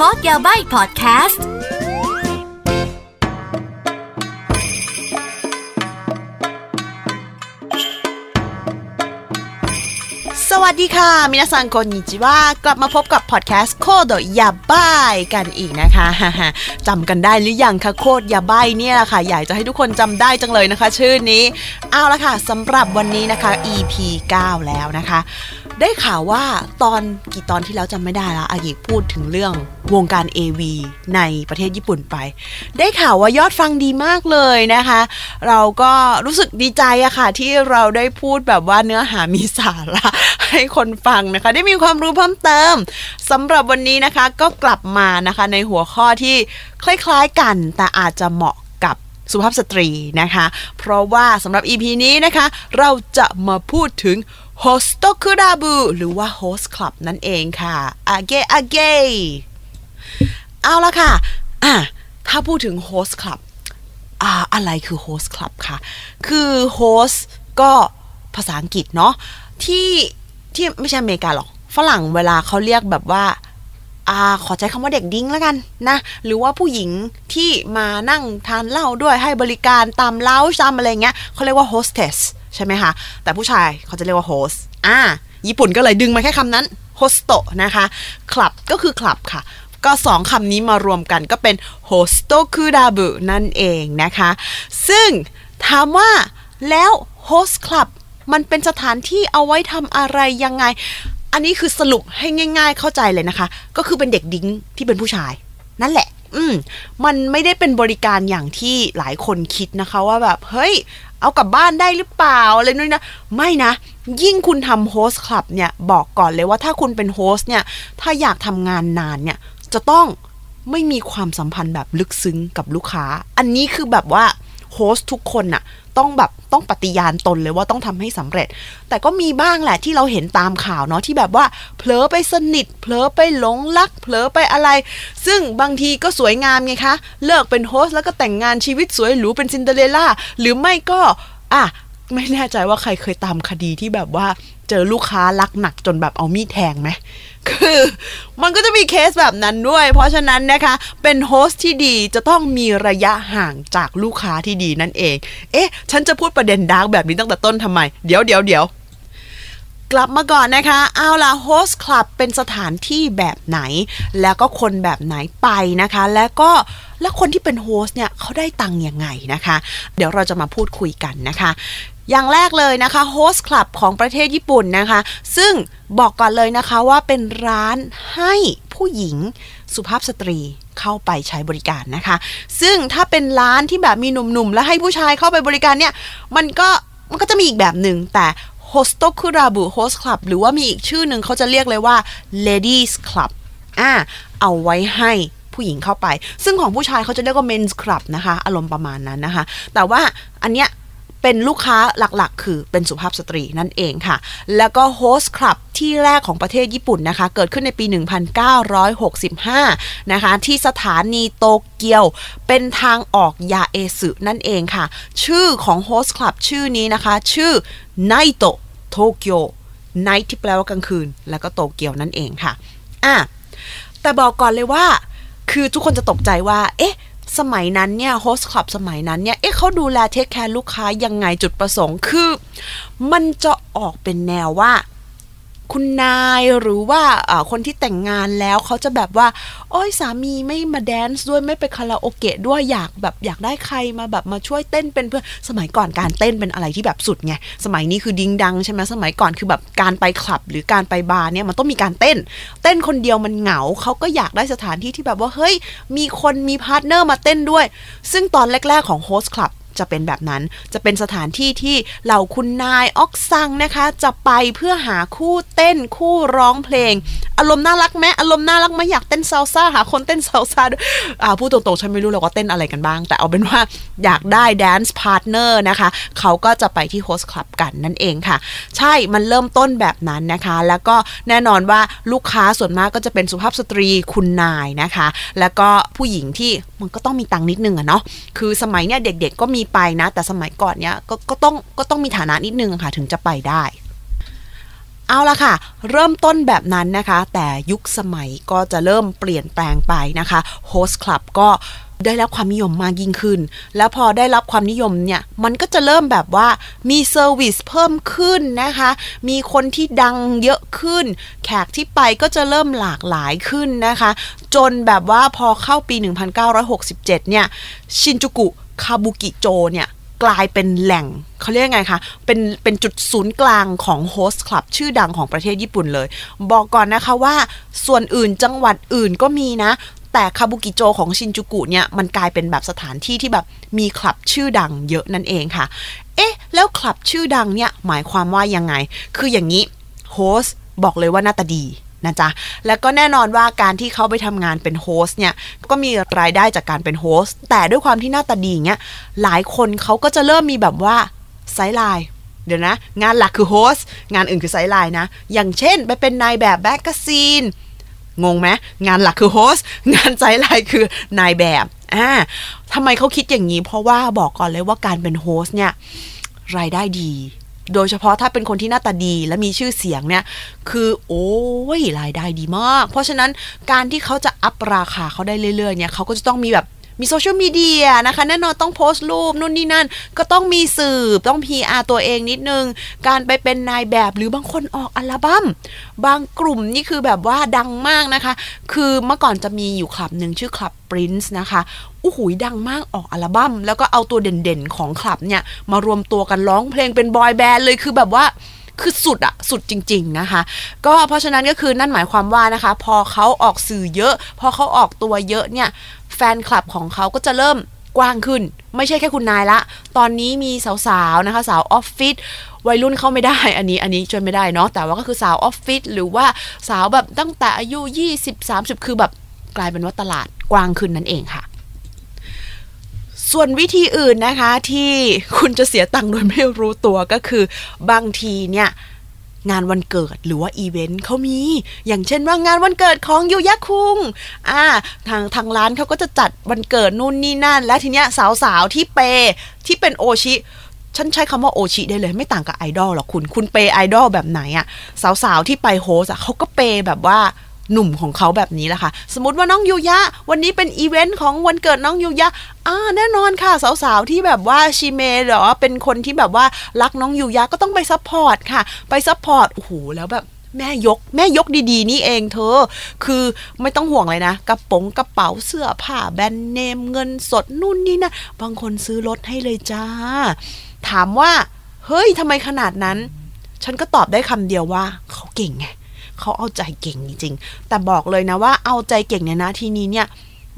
คอร์ดยาใบพอดแคสต์สวัสดีค่ะ มินาซังคนนิจิวากลับมาพบกับพอดแคสต์โคดยาบายกันอีกนะคะจำกันได้หรือยังคะโคดยาบายเนี่ยแหละค่ะ อยากจะให้ทุกคนจำได้จังเลยนะคะ ชื่อนี้ เอาละค่ะสำหรับวันนี้นะคะ EP 9 แล้วนะคะ ได้ข่าวว่าตอนกี่ตอนที่แล้วจำไม่ได้แล้วอากิพูดถึงเรื่องวงการ AV ในประเทศญี่ปุ่นไป ได้ข่าวว่ายอดฟังดีมากเลยนะคะ เราก็รู้สึกดีใจอะค่ะ ที่เราได้พูดแบบว่าเนื้อหามีสาระให้คนฟังนะคะ ได้มีความรู้เพิ่มเติมสำหรับวันนี้นะคะก็กลับมานะคะในหัวข้อที่คล้ายๆกัน แต่อาจจะเหมาะกับสุภาพสตรีนะคะ เพราะว่าสำหรับ EP นี้นะคะ เราจะมาพูดถึง Host k u r a b u หรือว่า Host Club นั่นเองค่ะอาเกอาเกเอาละค่ะอะถ้าพูดถึง Host Club อ่าอะไรคือ Host Club ค่ะคือ Host ก็ภาษาอังกฤษเนาะที่ที่ไม่ใช่อเมริกาหรอก ฝรั่งเวลาเขาเรียกแบบว่าอ่าขอใช้คำว่าเด็กดิ้งแล้วกันนะ หรือว่าผู้หญิงที่มานั่งทานเหล้าด้วยให้บริการตามเล้าตามอะไรเงี้ยเขาเรียกว่า hostess ใช่ไหมคะ แต่ผู้ชายเขาจะเรียกว่า host อ่า ญี่ปุ่นก็เลยดึงมาแค่คำนั้น hosto นะคะ club ก็คือ club ค่ะ ก็สองคำนี้มารวมกันก็เป็น hosto kurabu นั่นเองนะคะ ซึ่งถามว่าแล้ว host club มันเป็นสถานที่เอาไว้ทำอะไรยังไง อันนี้คือสรุปให้ง่าย ๆ เข้าใจเลยนะคะ ก็คือเป็นเด็กดิ้งที่เป็นผู้ชาย นั่นแหละ อืม มันไม่ได้เป็นบริการอย่างที่หลายคนคิดนะคะว่าแบบ เฮ้ย เอากลับบ้านได้หรือเปล่าอะไรนู่นนะ ไม่นะ ยิ่งคุณทำ host club เนี่ย บอกก่อนเลยว่าถ้าคุณเป็น host เนี่ย ถ้าอยากทำงานนานเนี่ย จะต้องไม่มีความสัมพันธ์แบบลึกซึ้งกับลูกค้า อันนี้คือแบบว่า host ทุกคนน่ะ ต้องแบบต้องปฏิญาณตนเลยว่าต้องทำให้สำเร็จ แต่ก็มีบ้างแหละที่เราเห็นตามข่าวเนาะที่แบบว่าเผลอไปสนิทเผลอไปหลงรักเผลอไปอะไร ซึ่งบางทีก็สวยงามไงคะ เลิกเป็น host แล้วก็แต่งงานชีวิตสวยหรูเป็นซินเดอเรลล่าหรือไม่ก็อะ ไม่แน่ใจว่าใครเคยตามคดีที่แบบว่าเจอลูกค้ารักหนักจนแบบเอามีดแทงไหม คือมันก็จะมีเคสแบบนั้นด้วย เพราะฉะนั้นนะคะ เป็น host ที่ดีจะต้องมีระยะห่างจากลูกค้าที่ดีนั่นเอง เอ๊ะ ฉันจะพูดประเด็น dark แบบนี้ตั้งแต่ต้นทำไม เดี๋ยวเดี๋ยวเดี๋ยวกลับมาก่อนนะคะ เอาล่ะ host club เป็นสถานที่แบบไหน แล้วก็คนแบบไหนไปนะคะ แล้วก็แล้วคนที่เป็นโฮสเนี่ยเขาได้ตังค์ยังไงนะคะ เดี๋ยวเราจะมาพูดคุยกันนะคะ อย่างแรกเลยนะคะโฮสต์คลับของประเทศญี่ปุ่นนะคะ ซึ่งบอกก่อนเลยนะคะว่าเป็นร้านให้ผู้หญิงสุภาพสตรีเข้าไปใช้บริการนะคะ ซึ่งถ้าเป็นร้านที่แบบมีหนุ่มๆ แล้วให้ผู้ชายเข้าไปบริการเนี่ย มันก็มันก็จะมีอีกแบบหนึ่งแต่ h o s t o k u r a b u Host Club หรือว่ามีอีกชื่อหนึ่งเขาจะเรียกเลยว่า Ladies Club อ่าเอาไว้ให้ผู้หญิงเข้าไป ซึ่งของผู้ชายเขาจะเรียกว่า Men's Club นะคะ อารมณ์ประมาณนั้นนะคะ แต่ว่าอันเนี้ย เป็นลูกค้าหลักๆ คือเป็นสุภาพสตรีนั่นเองค่ะ แล้วก็ host club ที่แรกของประเทศญี่ปุ่นนะคะ เกิดขึ้นในปี 1965 นะคะ ที่สถานีโตเกียวเป็นทางออกยาเอสึนั่นเองค่ะ ชื่อของ host club ชื่อนี้นะคะ ชื่อไนโตโตเกียว night ที่แปลว่ากลางคืน แล้วก็โตเกียวนั่นเองค่ะอะแต่บอกก่อนเลยว่า คือทุกคนจะตกใจว่า เอ๊ะ สมัยนั้นเนี่ย host club สมัยนั้นเนี่ยเอ๊ะเขาดูแล take care ลูกค้ายังไงจุดประสงค์คือ มันจะออกเป็นแนวว่า คุณนายหรือว่าคนที่แต่งงานแล้วเขาจะแบบว่า โอ้ยสามีไม่มา dance ด้วยไม่ไปคาราโอเกะด้วยอยากแบบอยากได้ใครมาแบบมาช่วยเต้นเป็นเพื่อนสมัยก่อนการเต้นเป็นอะไรที่แบบสุดไงสมัยนี้คือดิงดังใช่ไหมสมัยก่อนคือแบบการไปคลับหรือการไปบาร์เนี่ยมันต้องมีการเต้น เต้นคนเดียวมันเหงาเขาก็อยากได้สถานที่ที่แบบว่าเฮ้ยมีคนมี partner มาเต้นด้วย ซึ่งตอนแรก ๆของ host club จะเป็นแบบนั้น จะเป็นสถานที่ที่เหล่าคุณนาย奥さんนะคะ จะไปเพื่อหาคู่เต้นคู่ร้องเพลง อารมณ์น่ารักไหมอารมณ์น่ารักไหมอยากเต้นซาลซ่าหาคนเต้นซาลซ่าด้วยอ่าพูดตรงๆฉันไม่รู้เลยว่าเต้นอะไรกันบ้าง แต่เอาเป็นว่าอยากได้ dance partner นะคะ เขาก็จะไปที่ host club กันนั่นเองค่ะ ใช่มันเริ่มต้นแบบนั้นนะคะ แล้วก็แน่นอนว่าลูกค้าส่วนมากก็จะเป็นสุภาพสตรีคุณนายนะคะ แล้วก็ผู้หญิงที่มันก็ต้องมีตังค์นิดนึงอะเนาะคือสมัยเนี้ยเด็กๆก็มีไปนะ แต่สมัยก่อนเนี้ยก็ก็ต้องก็ต้องมีฐานะนิดนึงค่ะ ถึงจะไปได้ เอาละค่ะ เริ่มต้นแบบนั้นนะคะ แต่ยุคสมัยก็จะเริ่มเปลี่ยนแปลงไปนะคะ host club ก็ได้รับความนิยมมากยิ่งขึ้น แล้วพอได้รับความนิยมเนี่ย มันก็จะเริ่มแบบว่ามี service เพิ่มขึ้นนะคะ มีคนที่ดังเยอะขึ้น แขกที่ไปก็จะเริ่มหลากหลายขึ้นนะคะ จนแบบว่าพอเข้าปี 1967 เนี่ย ชินจูกุ คาบุกิโจเนี่ยกลายเป็นแหล่งเขาเรียกไงคะเป็นเป็นจุดศูนย์กลางของ host club ชื่อดังของประเทศญี่ปุ่นเลย บอกก่อนนะคะว่าส่วนอื่นจังหวัดอื่นก็มีนะ แต่คาบุกิโจของชินจูกุเนี่ยมันกลายเป็นแบบสถานที่ที่แบบมีคลับชื่อดังเยอะนั่นเองค่ะ เอ๊ะ แล้วคลับชื่อดังเนี่ยหมายความว่ายังไง คืออย่างนี้โฮสต์บอกเลยว่าหน้าตาดี นะจ๊ะ แล้วก็แน่นอนว่าการที่เขาไปทำงานเป็นโฮสเนี่ยก็มีรายได้จากการเป็นโฮสแต่ด้วยความที่หน้าตาดีเงี้ยหลายคนเขาก็จะเริ่มมีแบบว่าsideline เดี๋ยวนะ งานหลักคือ host งานอื่นคือ sideline นะ อย่างเช่น ไปเป็นนายแบบ magazine งงไหมงานหลักคือ host งาน sideline คือนายแบบอ่าทำไมเขาคิดอย่างนี้ เพราะว่าบอกก่อนเลยว่าการเป็น host เนี่ยรายได้ดี โดยเฉพาะถ้าเป็นคนที่หน้าตาดีและมีชื่อเสียงเนี่ย คือโอ้ยรายได้ดีมาก เพราะฉะนั้นการที่เขาจะ up ราคาเขาได้เรื่อยๆเนี่ยเขาก็จะต้องมีแบบ มีโซเชียลมีเดียนะคะ แน่นอนต้องโพสต์รูปนู่นนี่นั่น ก็ต้องมีสืบต้อง PR ตัวเองนิดนึง การไปเป็นนายแบบหรือบางคนออกอัลบัม้มบางกลุ่มนี่คือแบบว่าดังมากนะคะ คือเมื่อก่อนจะมีอยู่คลับหนึ่งชื่อคลับ Prince นะคะอู้หูยดังมากออกอัลบัม้มแล้วก็เอาตัวเด่นๆของคลับเนี่ย มารวมตัวกันร้องเพลงเป็นบอยแบนด์เลยคือแบบว่าคือสุดอะสุดจริง ๆนะคะ ก็เพราะฉะนั้นก็คือนั่นหมายความว่านะคะ พอเขาออกสื่อเยอะ พอเขาออกตัวเยอะเนี่ย แฟนคลับของเขาก็จะเริ่มกว้างขึ้น ไม่ใช่แค่คุณนายละ ตอนนี้มีสาวๆนะคะ สาวออฟฟิศวัยรุ่นเข้าไม่ได้ อันนี้อันนี้ช่วยไม่ได้เนาะแต่ว่าก็คือสาวออฟฟิศหรือว่าสาวแบบตั้งแต่อายุ 20 30 คือแบบกลายเป็นว่าตลาดกว้างขึ้นนั่นเองค่ะ ส่วนวิธีอื่นนะคะที่คุณจะเสียตังค์โดยไม่รู้ตัวก็คือบางทีเนี่ย งานวันเกิดหรือว่าอีเวนต์เขามี อย่างเช่นว่างานวันเกิดของยูยะคุงอ่าทางทางร้านเขาก็จะจัดวันเกิดนู่นนี่นั่น และทีเนี้ยสาวๆที่เปที่เป็นโอชิฉันใช้คำว่าโอชิได้เลยไม่ต่างกับไอดอลหรอกคุณ คุณเปย์ไอดอลแบบไหนอะสาวๆที่ไป host อะเขาก็เปย์แบบว่า หนุ่มของเขาแบบนี้แหละค่ะ สมมติว่าน้องยูยะ วันนี้เป็นอีเวนต์ของวันเกิดน้องยูยะอ่าแน่นอนค่ะ สาวๆที่แบบว่า指名หรอเป็นคนที่แบบว่ารักน้องยูยะก็ต้องไป support ค่ะ ไป support โอ้โหแล้วแบบแม่ยกแม่ยกดีๆ นี่เองเธอ คือไม่ต้องห่วงเลยนะ กระป๋องกระเป๋าเสื้อผ้าแบรนด์เนมเงินสดนู่นนี่นะบางคนซื้อรถให้เลยจ้า ถามว่า เฮ้ยทำไมขนาดนั้น ฉันก็ตอบได้คำเดียวว่า เขาเก่งไง เขาเอาใจเก่งจริงๆ แต่บอกเลยนะว่าเอาใจเก่งเนี่ยนะทีนี้เนี่ย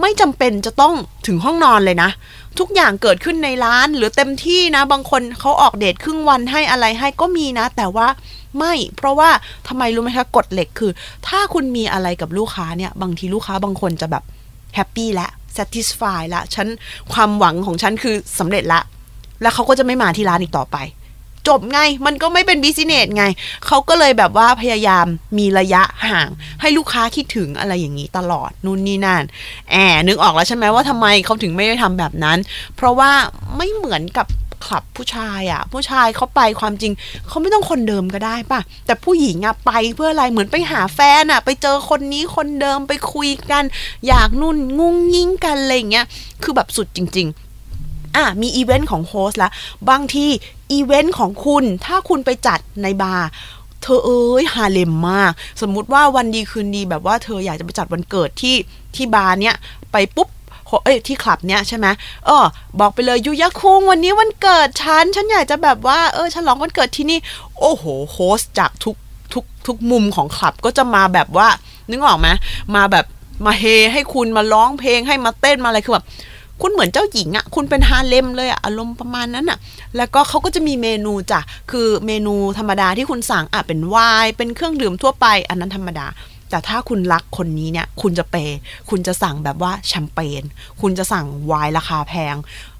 ไม่จำเป็นจะต้องถึงห้องนอนเลยนะ ทุกอย่างเกิดขึ้นในร้านหรือเต็มที่นะ บางคนเขาออกเดทครึ่งวันให้อะไรให้ก็มีนะ แต่ว่าไม่ เพราะว่าทำไมรู้ไหมคะกฎเหล็กคือ ถ้าคุณมีอะไรกับลูกค้าเนี่ย บางทีลูกค้าบางคนจะแบบแฮปปี้และ satisfy ละฉันความหวังของฉันคือสำเร็จละ แล้วเขาก็จะไม่มาที่ร้านอีกต่อไป จบไง มันก็ไม่เป็น business ไง เขาก็เลยแบบว่าพยายามมีระยะห่าง ให้ลูกค้าคิดถึงอะไรอย่างนี้ตลอดนู่นนี่นั่นแอบนึกออกแล้วใช่ไหมว่าทำไมเขาถึงไม่ได้ทำแบบนั้น เพราะว่าไม่เหมือนกับคลับผู้ชายอะ่ะ ผู้ชายเขาไปความจริงเขาไม่ต้องคนเดิมก็ได้ป่ะ แต่ผู้หญิงอะ่ะไปเพื่ออะไรเหมือนไปหาแฟนอะ่ะ ไปเจอคนนี้คนเดิมไปคุยกัน อยากนุ่นงุ้งยิ่งกันอะไรเงี้ยคือแบบสุดจริง ๆ อะมีอีเวนต์ของโฮสละบางทีอีเวนต์ของคุณถ้าคุณไปจัดในบาร์เธอเอ้ยฮาเลมมาก สมมุติว่าวันดีคืนดีแบบว่าเธออยากจะไปจัดวันเกิดที่ที่บาร์เนี้ยไปปุ๊บเอ้ยที่คลับเนี้ยใช่ไหมเออบอกไปเลยยูยะคุงวันนี้วันเกิดฉัน ฉันอยากจะแบบว่าเออฉลองวันเกิดที่นี่ โอ้โหโฮสจากทุกทุกทุกมุมของคลับก็จะมาแบบว่า นึกออกไหมมาแบบมาเฮให้คุณมาร้องเพลงให้มาเต้นมาอะไรคือแบบ คุณเหมือนเจ้าหญิงอะ่ะ คุณเป็นฮาเลมเลยอะ่ะ อารมณ์ประมาณนั้นอะ่ะ แล้วก็เขาก็จะมีเมนูจ้ะ คือเมนูธรรมดาที่คุณสั่งอะเป็นไวน์เป็นเครื่องดื่มทั่วไป อันนั้นธรรมดา แต่ถ้าคุณรักคนนี้เนี่ย คุณจะเปย์คุณจะสั่งแบบว่าแชมเปญ คุณจะสั่งไวน์ราคาแพง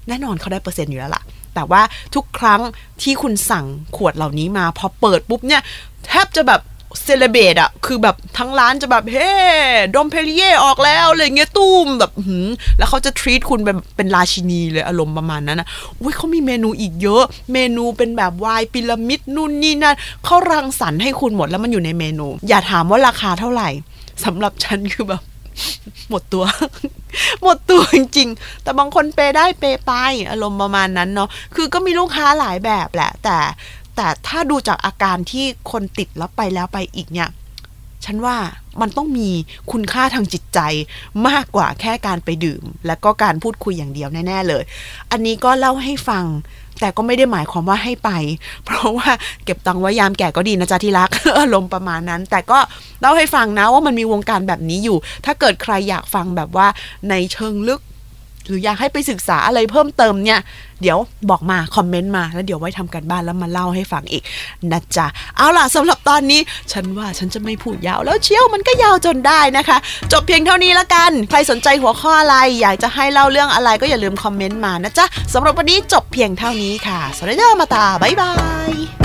แน่นอนเขาได้เปอร์เซ็นต์อยู่แล้วล่ะ แต่ว่าทุกครั้งที่คุณสั่งขวดเหล่านี้มาพอเปิดปุ๊บเนี่ยแทบจะแบบ celebrate อะคือแบบทั้งร้านจะแบบ เฮ้ดอมเพลียออกแล้วอะไรเงี้ยตุ้มแบบหืมแล้วเขาจะทรีตคุณเป็นเป็นราชินีเลยอารมณ์ประมาณนั้นนะอุ้ยเขามีเมนูอีกเยอะ เมนูเป็นแบบวายพีระมิดนู่นนี่นั่นเขารังสรรค์ให้คุณหมดแล้วมันอยู่ในเมนู อย่าถามว่าราคาเท่าไหร่สำหรับฉันคือแบบหมดตัว หมดตัวจริงๆ แต่บางคนเปย์ได้เปย์ไป อารมณ์ประมาณนั้นเนาะ คือก็มีลูกค้าหลายแบบแหละ แต่ แต่ถ้าดูจากอาการที่คนติดแล้วไปแล้วไปอีกเนี่ย ฉันว่ามันต้องมีคุณค่าทางจิตใจมากกว่าแค่การไปดื่ม และก็การพูดคุยอย่างเดียวแน่ ๆ เลย อันนี้ก็เล่าให้ฟัง แต่ก็ไม่ได้หมายความว่าให้ไป เพราะว่าเก็บตังค์ไว้ยามแก่ก็ดีนะจ๊ะที่รักอารมณ์ประมาณนั้น แต่ก็เล่าให้ฟังนะว่ามันมีวงการแบบนี้อยู่ ถ้าเกิดใครอยากฟังแบบว่าในเชิงลึก หรืออยากให้ไปศึกษาอะไรเพิ่มเติมเนี่ย เดี๋ยวบอกมา คอมเมนต์มา แล้วเดี๋ยวไว้ทำการบ้านแล้วมาเล่าให้ฟังอีกนะจ๊ะ เอาล่ะสำหรับตอนนี้ ฉันว่าฉันจะไม่พูดยาวแล้วเชี่ยวมันก็ยาวจนได้นะคะ จบเพียงเท่านี้ละกัน ใครสนใจหัวข้ออะไรอยากจะให้เล่าเรื่องอะไรก็อย่าลืมคอมเมนต์มานะจ๊ะสำหรับวันนี้จบเพียงเท่านี้ค่ะสวัสดีจ้าまた บ๊ายบาย